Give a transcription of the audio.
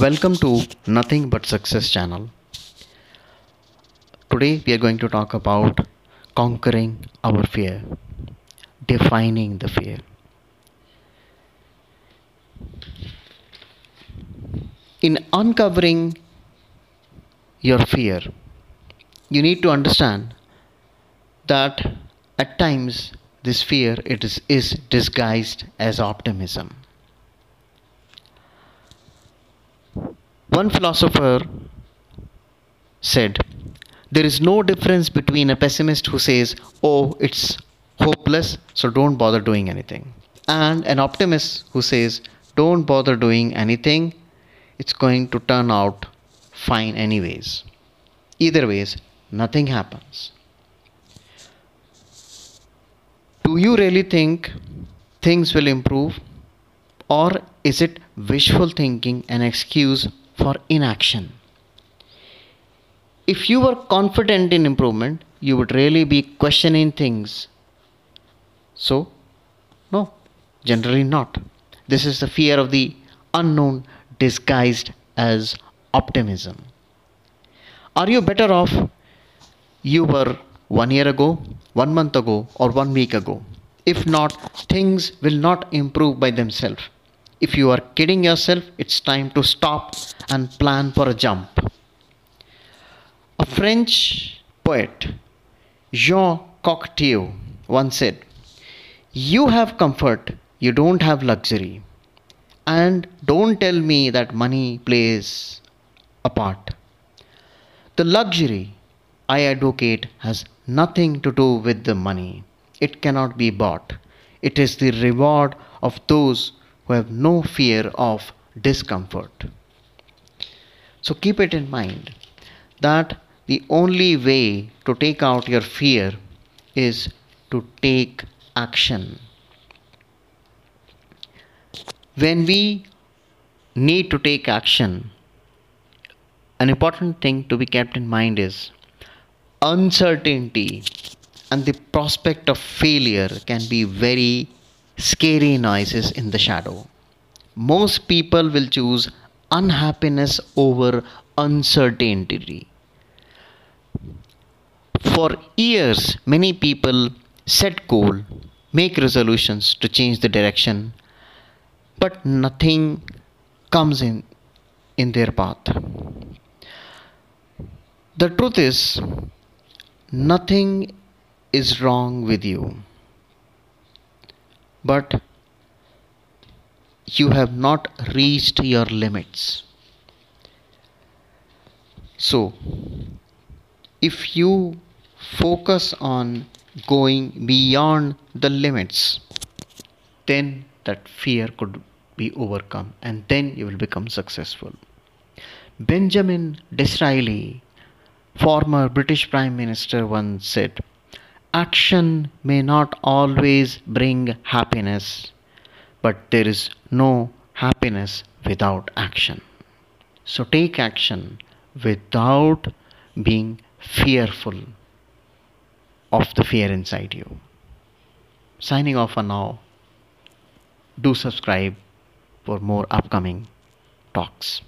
Welcome to Nothing But Success channel. Today we are going to talk about conquering our fear, defining the fear. In uncovering your fear, you need to understand that at times this fear it is, is disguised as optimism. One philosopher said, There is no difference between a pessimist who says, Oh, it's hopeless, so don't bother doing anything, and an optimist who says, Don't bother doing anything, it's going to turn out fine anyways. Either ways, nothing happens. Do you really think things will improve? Or is it wishful thinking an excuse for inaction? If you were confident in improvement, you would really be questioning things. So, no, generally not. This is the fear of the unknown disguised as optimism. Are you better off you were one year ago, one month ago, or one week ago? If not, things will not improve by themselves. If you are kidding yourself, it's time to stop and plan for a jump. A French poet, Jean Cocteau, once said, You have comfort, you don't have luxury. And don't tell me that money plays a part. The luxury I advocate has nothing to do with the money. It cannot be bought. It is the reward of those who have no fear of discomfort. So keep it in mind that the only way to take out your fear is to take action. When we need to take action, an important thing to be kept in mind is uncertainty and the prospect of failure can be very scary noises in the shadow. Most people will choose unhappiness over uncertainty. For years, many people set goal, make resolutions to change the direction, but nothing comes in in their path. The truth is, nothing is wrong with you, but you have not reached your limits. So, if you focus on going beyond the limits, then that fear could be overcome and then you will become successful. Benjamin Disraeli former British Prime Minister once said, Action may not always bring happiness, but there is no happiness without action. So take action without being fearful of the fear inside you. Signing off for now. Do subscribe for more upcoming talks.